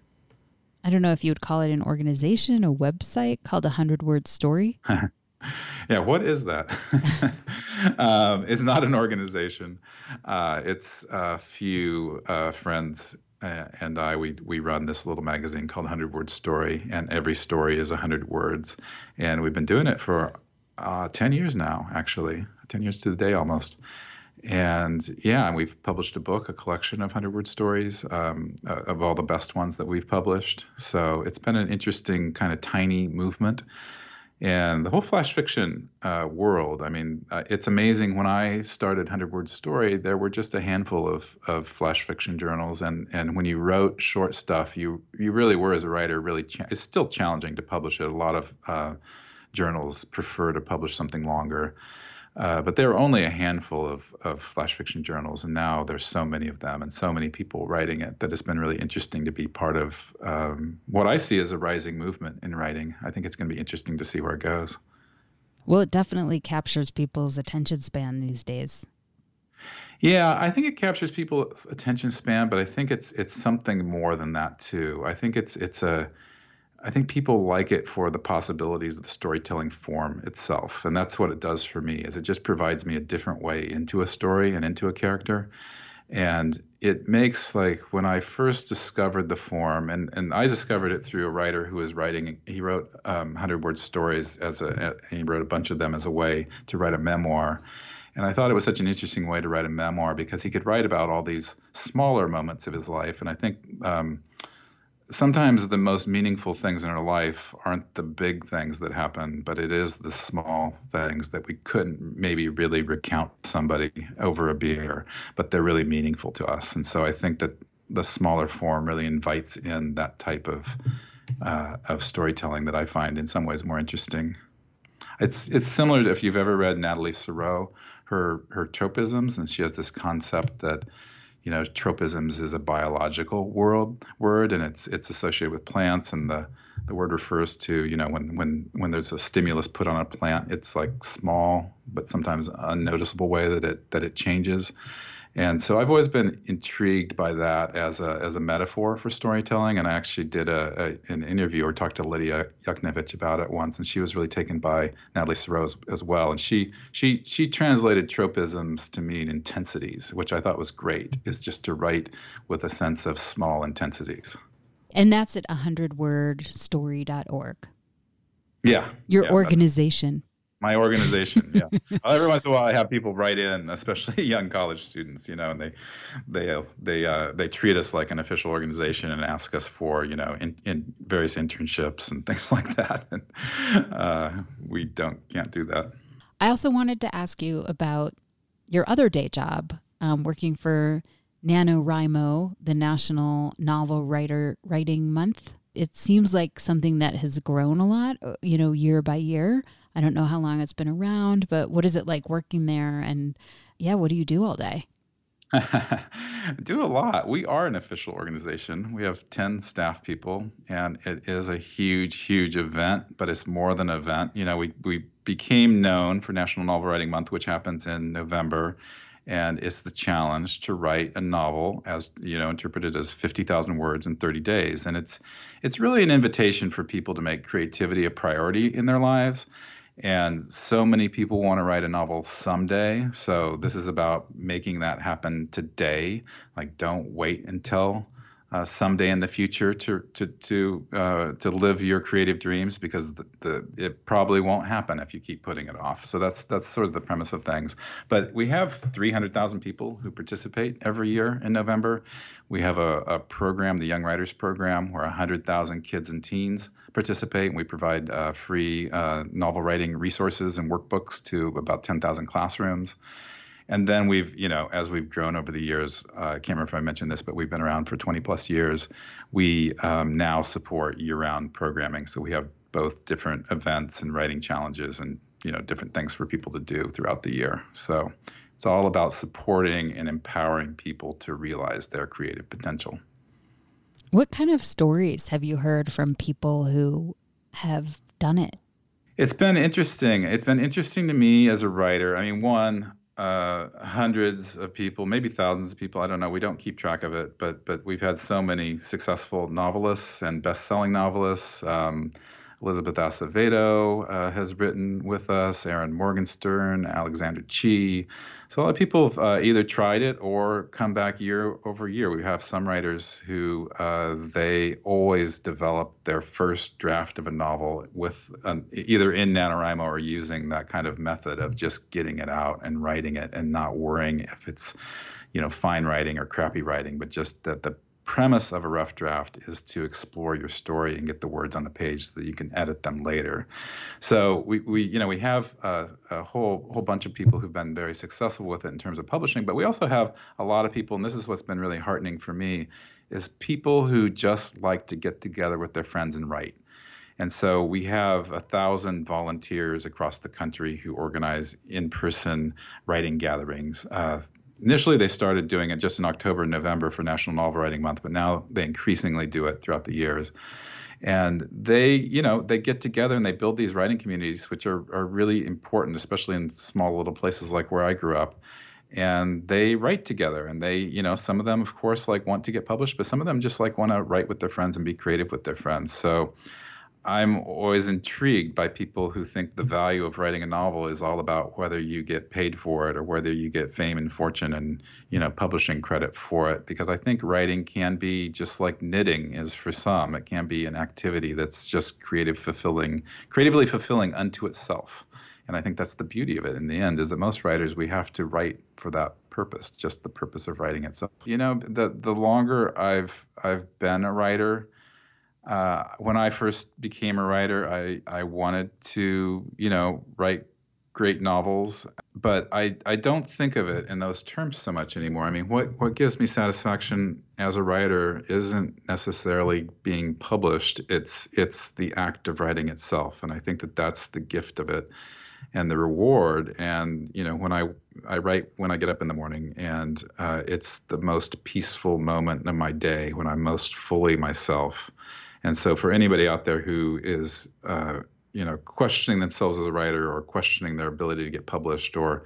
I don't know if you would call it an organization, a website called a hundred word story. yeah, what is that? um, it's not an organization. Uh, it's a few uh, friends uh, and I. We we run this little magazine called Hundred Word Story, and every story is hundred words, and we've been doing it for uh, ten years now, actually, ten years to the day almost and yeah, and we've published a book, a collection of hundred word stories um, uh, of all the best ones that we've published. So it's been an interesting kind of tiny movement. And the whole flash fiction uh, world, I mean, uh, it's amazing. When I started 100 Word Story, there were just a handful of, of flash fiction journals. And, and when you wrote short stuff, you, you really were, as a writer, really, cha- it's still challenging to publish it. A lot of uh, journals prefer to publish something longer. Uh, but there were only a handful of, of flash fiction journals, and now there's so many of them and so many people writing it that it's been really interesting to be part of um, what I see as a rising movement in writing. I think it's going to be interesting to see where it goes. Well, it definitely captures people's attention span these days. Yeah, I think it captures people's attention span, but I think it's it's something more than that too. I think it's it's a I think people like it for the possibilities of the storytelling form itself, and that's what it does for me. Is it just provides me a different way into a story and into a character, and it makes like when I first discovered the form, and and I discovered it through a writer who was writing. He wrote um, hundred word stories as a, and he wrote a bunch of them as a way to write a memoir. And I thought it was such an interesting way to write a memoir because he could write about all these smaller moments of his life. And I think um, sometimes the most meaningful things in our life aren't the big things that happen, but it is the small things that we couldn't maybe really recount somebody over a beer, but they're really meaningful to us. And so I think that the smaller form really invites in that type of uh, of storytelling that I find in some ways more interesting. It's it's similar to if you've ever read Nathalie Sarraute, her her tropisms, and she has this concept that you know, tropisms is a biological world word, and it's it's associated with plants, and the the word refers to you know when when when there's a stimulus put on a plant, it's like small but sometimes unnoticeable way that it that it changes. And so I've always been intrigued by that as a as a metaphor for storytelling. And I actually did a, a an interview or talked to Lidia Yuknavitch about it once, and she was really taken by Nathalie as, as well. And she she she translated tropisms to mean intensities, which I thought was great. Is just to write with a sense of small intensities. And that's at 100wordstory.org. Yeah. Your yeah, organization my organization yeah. Every once in a while i have people write in especially young college students you know and they they uh, they uh, they treat us like an official organization and ask us for you know in, in various internships and things like that. And uh, we don't can't do that. I also wanted to ask you about your other day job um, working for NaNoWriMo the national novel writer writing month. It seems like something that has grown a lot uh, you know year by year I don't know how long it's been around, but what is it like working there? And yeah, what do you do all day? do a lot. We are an official organization. We have 10 staff people, and it is a huge, huge event, but it's more than an event. You know, we, we became known for National Novel Writing Month, which happens in November. And it's the challenge to write a novel as, you know, interpreted as 50,000 words in 30 days. And it's, it's really an invitation for people to make creativity a priority in their lives and so many people want to write a novel someday. So this is about making that happen today. Like, don't wait until uh, someday in the future to to to uh, to live your creative dreams because the, the, it probably won't happen if you keep putting it off. So that's that's sort of the premise of things. But we have 300,000 people who participate every year in November. We have a, a program, the Young Writers Program, where 100,000 kids and teens participate. We provide uh, free uh, novel writing resources and workbooks to about 10,000 classrooms. And then we've, you know, as we've grown over the years, uh, I can't remember if I mentioned this, but we've been around for 20 plus years. We um, now support year-round programming, so we have both different events and writing challenges, and you know, different things for people to do throughout the year. So it's all about supporting and empowering people to realize their creative potential. What kind of stories have you heard from people who have done it? It's been interesting. It's been interesting to me as a writer. I mean, one, uh, hundreds of people, maybe thousands of people. I don't know. We don't keep track of it, but but we've had so many successful novelists and best-selling novelists. Um, Elizabeth Acevedo uh, has written with us, Erin Morgenstern, Alexander Chee. So a lot of people have uh, either tried it or come back year over year. We have some writers who uh, they always develop their first draft of a novel with either in NaNoWriMo or using that kind of method of just getting it out and writing it and not worrying if it's, you know, fine writing or crappy writing, but just that the premise of a rough draft is to explore your story and get the words on the page so that you can edit them later. So we, we you know we have a, a, whole whole bunch of people who've been very successful with it in terms of publishing, but we also have a lot of people, and this is what's been really heartening for me, is people who just like to get together with their friends and write. And so we have a thousand volunteers across the country who organize in-person writing gatherings. Uh, initially they started doing it just in October and November for National Novel Writing Month, but now they increasingly do it throughout the years. And they, you know, they get together and they build these writing communities, which are, are really important, especially in small little places like where I grew up. And they write together and they, you know, some of them, of course, like want to get published, but some of them just like want to write with their friends and be creative with their friends. So I'm always intrigued by people who think the mm-hmm. value of writing a novel is all about whether you get paid for it or whether you get fame and fortune and you know publishing credit for it because I think writing can be just like knitting is for some. It can be an activity that's just creative fulfilling creatively fulfilling unto itself. And I think that's the beauty of it in the end is that most writers we have to write for that purpose just the purpose of writing itself. You know the the longer I've I've been a writer uh, when I first became a writer, I, I wanted to, you know, write great novels, but I, I don't think of it in those terms so much anymore. I mean, what, what gives me satisfaction as a writer isn't necessarily being published. It's it's the act of writing itself, and I think that that's the gift of it and the reward. And you know, when I I write when I get up in the morning, and uh, it's the most peaceful moment of my day when I'm most fully myself. And so, for anybody out there who is, uh, you know, questioning themselves as a writer or questioning their ability to get published or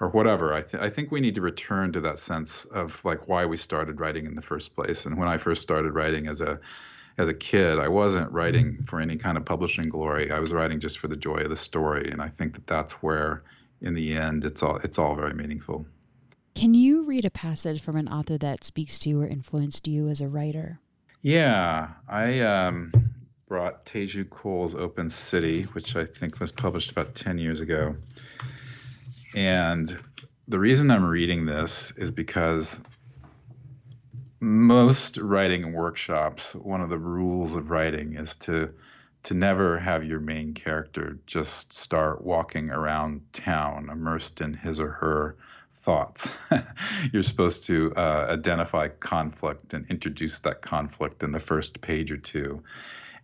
or whatever, I, th- I think we need to return to that sense of like why we started writing in the first place. And when I first started writing as a as a kid, I wasn't writing for any kind of publishing glory. I was writing just for the joy of the story, and I think that that's where, in the end, it's all it's all very meaningful. Can you read a passage from an author that speaks to you or influenced you as a writer? Yeah, I um, brought Teju Cole's Open City, which I think was published about 10 years ago. And the reason I'm reading this is because most writing workshops, one of the rules of writing is to to never have your main character just start walking around town immersed in his or her thoughts. You're supposed to uh, identify conflict and introduce that conflict in the first page or two.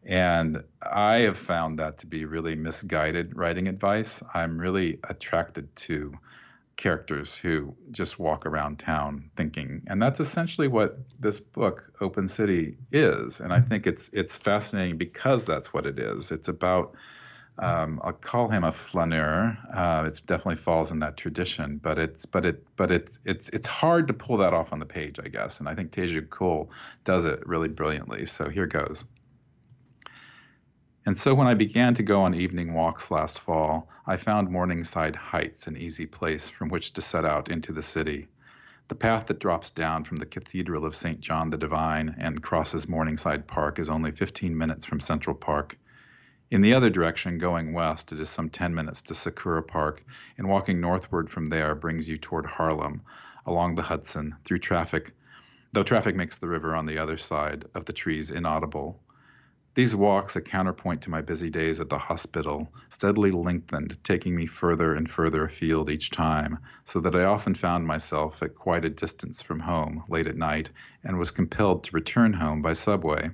And I have found that to be really misguided writing advice. I'm really attracted to characters who just walk around town thinking and that's essentially what this book open city is and i think it's it's fascinating because that's what it is it's about um, I'll call him a flaneur. Uh, it definitely falls in that tradition, but it's but it but it's it's it's hard to pull that off on the page, I guess. And I think Teju Cole does it really brilliantly. So here goes. And so when I began to go on evening walks last fall, I found Morningside Heights an easy place from which to set out into the city. The path that drops down from the Cathedral of St. John the Divine and crosses Morningside Park is only 15 minutes from Central Park. In the other direction, going west, it is some 10 minutes to Sakura Park, and walking northward from there brings you toward Harlem, along the Hudson, through traffic, though traffic makes the river on the other side of the trees inaudible. These walks, a counterpoint to my busy days at the hospital, steadily lengthened, taking me further and further afield each time, so that I often found myself at quite a distance from home late at night and was compelled to return home by subway.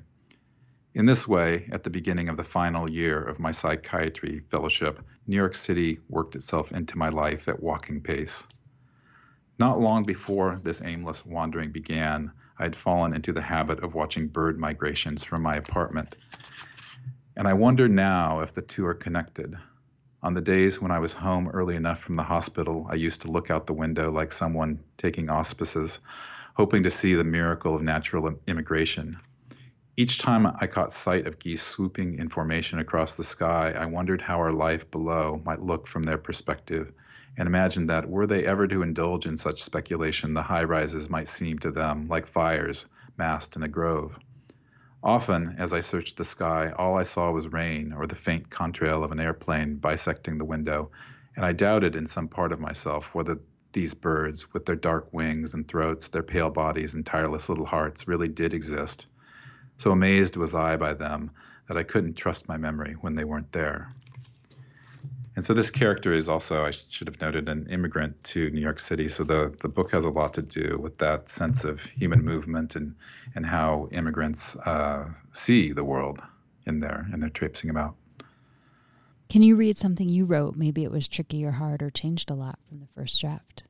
In this way, at the beginning of the final year of my psychiatry fellowship, New York City worked itself into my life at walking pace. Not long before this aimless wandering began, I had fallen into the habit of watching bird migrations from my apartment. And I wonder now if the two are connected. On the days when I was home early enough from the hospital, I used to look out the window like someone taking auspices, hoping to see the miracle of natural immigration. Each time I caught sight of geese swooping in formation across the sky, I wondered how our life below might look from their perspective and imagined that were they ever to indulge in such speculation, the high rises might seem to them like fires massed in a grove. Often, as I searched the sky, all I saw was rain or the faint contrail of an airplane bisecting the window, and I doubted in some part of myself whether these birds, with their dark wings and throats, their pale bodies, and tireless little hearts, really did exist. So amazed was I by them that I couldn't trust my memory when they weren't there. And so this character is also, I should have noted, an immigrant to New York City. So the, the book has a lot to do with that sense of human movement and, and how immigrants uh, see the world in there and they're traipsing about. Can you read something you wrote? Maybe it was tricky or hard or changed a lot from the first draft.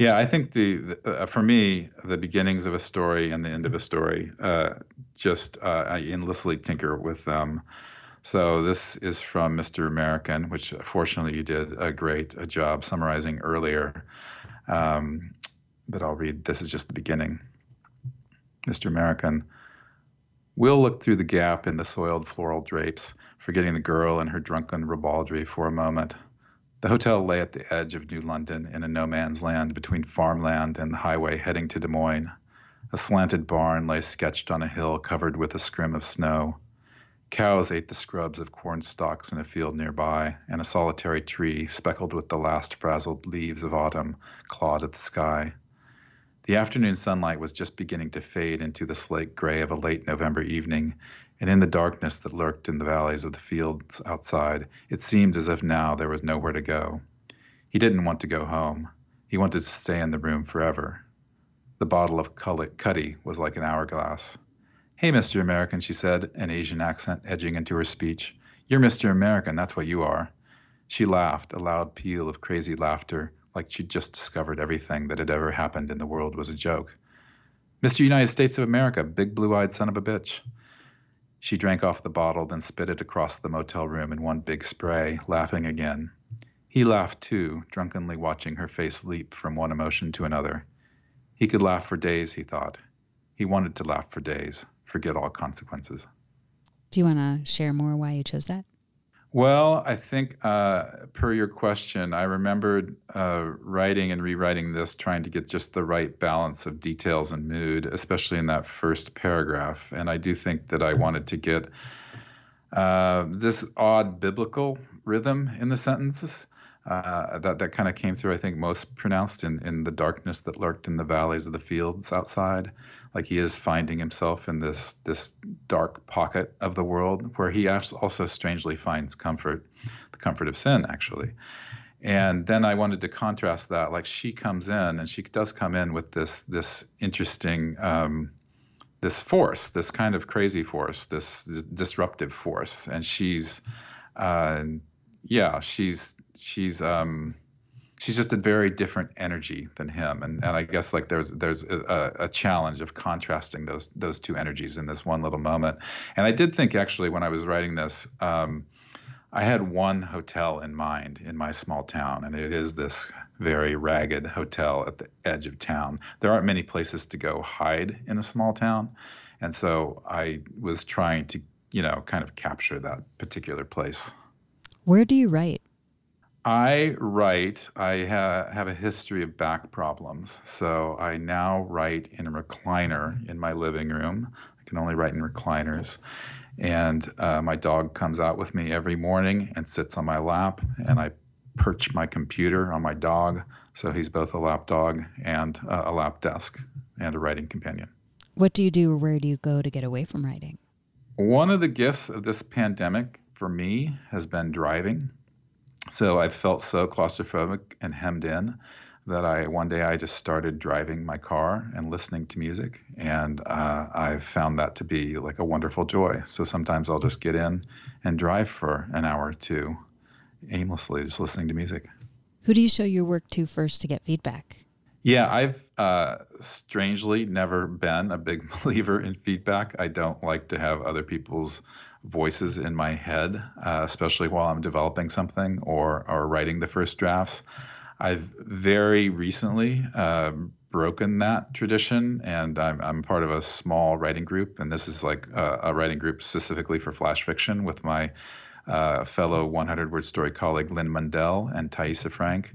Yeah, I think the, the uh, for me the beginnings of a story and the end of a story uh, just uh, I endlessly tinker with them. So this is from Mr. American, which fortunately you did a great a job summarizing earlier. Um, but I'll read. This is just the beginning. Mr. American. Will looked through the gap in the soiled floral drapes, forgetting the girl and her drunken ribaldry for a moment. The hotel lay at the edge of New London in a no man's land between farmland and the highway heading to Des Moines. A slanted barn lay sketched on a hill covered with a scrim of snow. Cows ate the scrubs of corn stalks in a field nearby, and a solitary tree, speckled with the last frazzled leaves of autumn, clawed at the sky. The afternoon sunlight was just beginning to fade into the slate gray of a late November evening, and in the darkness that lurked in the valleys of the fields outside, it seemed as if now there was nowhere to go. He didn't want to go home. He wanted to stay in the room forever. The bottle of Cutty was like an hourglass. Hey, Mr. American, she said, an Asian accent edging into her speech. You're Mr. American, that's what you are. She laughed, a loud peal of crazy laughter, like she'd just discovered everything that had ever happened in the world was a joke. Mr. United States of America, big blue eyed son of a bitch. She drank off the bottle, then spit it across the motel room in one big spray, laughing again. He laughed too, drunkenly watching her face leap from one emotion to another. He could laugh for days, he thought. He wanted to laugh for days forget all consequences. Do you want to share more why you chose that? Well, I think uh, per your question, I remembered uh, writing and rewriting this, trying to get just the right balance of details and mood, especially in that first paragraph. And I do think that I wanted to get uh, this odd biblical rhythm in the sentences uh, that that kind of came through. I think most pronounced in in the darkness that lurked in the valleys of the fields outside. Like he is finding himself in this this dark pocket of the world where he also strangely finds comfort, the comfort of sin actually. And then I wanted to contrast that. Like she comes in, and she does come in with this this interesting. Um, this force, this kind of crazy force, this, this disruptive force, and she's, uh, yeah, she's she's um, she's just a very different energy than him, and and I guess like there's there's a, a, challenge of contrasting those those two energies in this one little moment. And I did think actually when I was writing this. Um, I had one hotel in mind in my small town, and it is this very ragged hotel at the edge of town. There aren't many places to go hide in a small town. And so I was trying to, you know, kind of capture that particular place. Where do you write? I write, I ha- have a history of back problems. So I now write in a recliner in my living room. I can only write in recliners. And uh, my dog comes out with me every morning and sits on my lap, and I perch my computer on my dog. So he's both a lap dog and uh, a lap desk and a writing companion. What do you do or where do you go to get away from writing? One of the gifts of this pandemic for me has been driving. So I've felt so claustrophobic and hemmed in that I one day I just started driving my car and listening to music, and uh, I've found that to be like a wonderful joy. So sometimes I'll just get in and drive for an hour or two, aimlessly, just listening to music. Who do you show your work to first to get feedback? Yeah, I've uh, strangely never been a big believer in feedback. I don't like to have other people's voices in my head, uh, especially while I'm developing something or or writing the first drafts. I've very recently uh, broken that tradition, and I'm, I'm part of a small writing group, and this is like a, a writing group specifically for flash fiction with my uh, fellow 100 word story colleague Lynn Mundell and Thaisa Frank.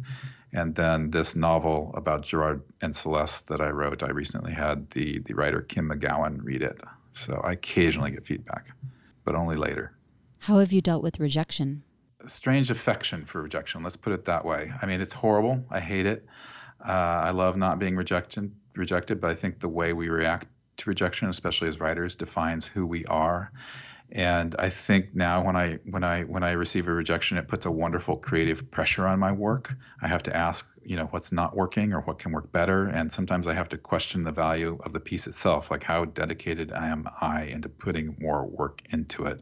And then this novel about Gerard and Celeste that I wrote, I recently had the, the writer Kim McGowan read it. So I occasionally get feedback, but only later. How have you dealt with rejection? strange affection for rejection. Let's put it that way. I mean, it's horrible. I hate it. Uh, I love not being rejected, rejected, but I think the way we react to rejection, especially as writers, defines who we are and I think now when I when I when I receive a rejection, it puts a wonderful creative pressure on my work. I have to ask, you know, what's not working or what can work better, and sometimes I have to question the value of the piece itself, like how dedicated am I into putting more work into it.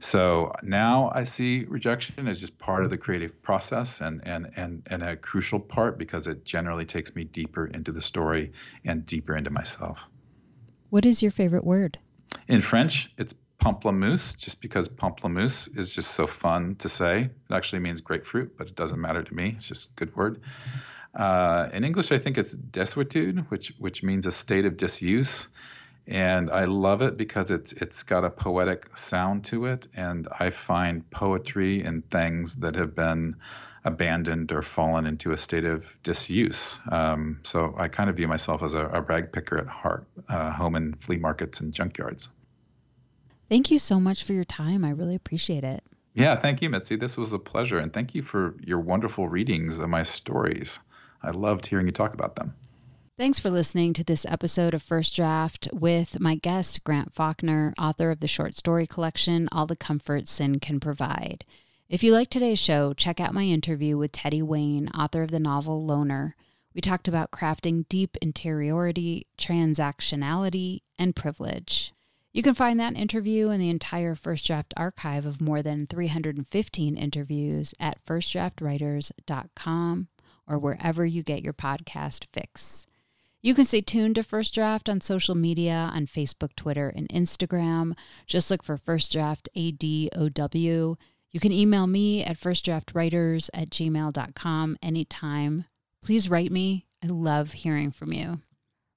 So now I see rejection as just part of the creative process and and and and a crucial part because it generally takes me deeper into the story and deeper into myself. What is your favorite word? In French, it's pamplemousse just because pamplemousse is just so fun to say. It actually means grapefruit, but it doesn't matter to me. It's just a good word. Uh, in English, I think it's desuetude, which which means a state of disuse, and I love it because it's it's got a poetic sound to it, and I find poetry in things that have been abandoned or fallen into a state of disuse. Um, so I kind of view myself as a, a rag picker at heart, uh, home in flea markets and junkyards. Thank you so much for your time. I really appreciate it. Yeah, thank you, Mitzi. This was a pleasure. And thank you for your wonderful readings of my stories. I loved hearing you talk about them. Thanks for listening to this episode of First Draft with my guest, Grant Faulkner, author of the short story collection, All the Comfort Sin Can Provide. If you like today's show, check out my interview with Teddy Wayne, author of the novel Loner. We talked about crafting deep interiority, transactionality, and privilege. You can find that interview and the entire First Draft archive of more than 315 interviews at firstdraftwriters.com or wherever you get your podcast fix. You can stay tuned to First Draft on social media on Facebook, Twitter, and Instagram. Just look for First Draft ADOW. You can email me at firstdraftwriters at gmail.com anytime. Please write me. I love hearing from you.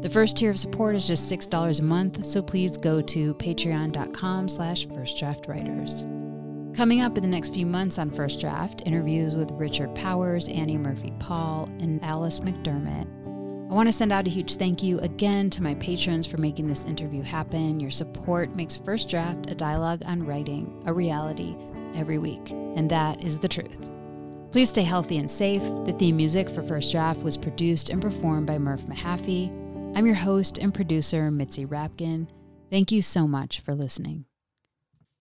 The first tier of support is just $6 a month, so please go to patreon.com slash firstdraftwriters. Coming up in the next few months on First Draft, interviews with Richard Powers, Annie Murphy Paul, and Alice McDermott. I want to send out a huge thank you again to my patrons for making this interview happen. Your support makes First Draft a dialogue on writing a reality every week, and that is the truth. Please stay healthy and safe. The theme music for First Draft was produced and performed by Murph Mahaffey. I'm your host and producer, Mitzi Rapkin. Thank you so much for listening.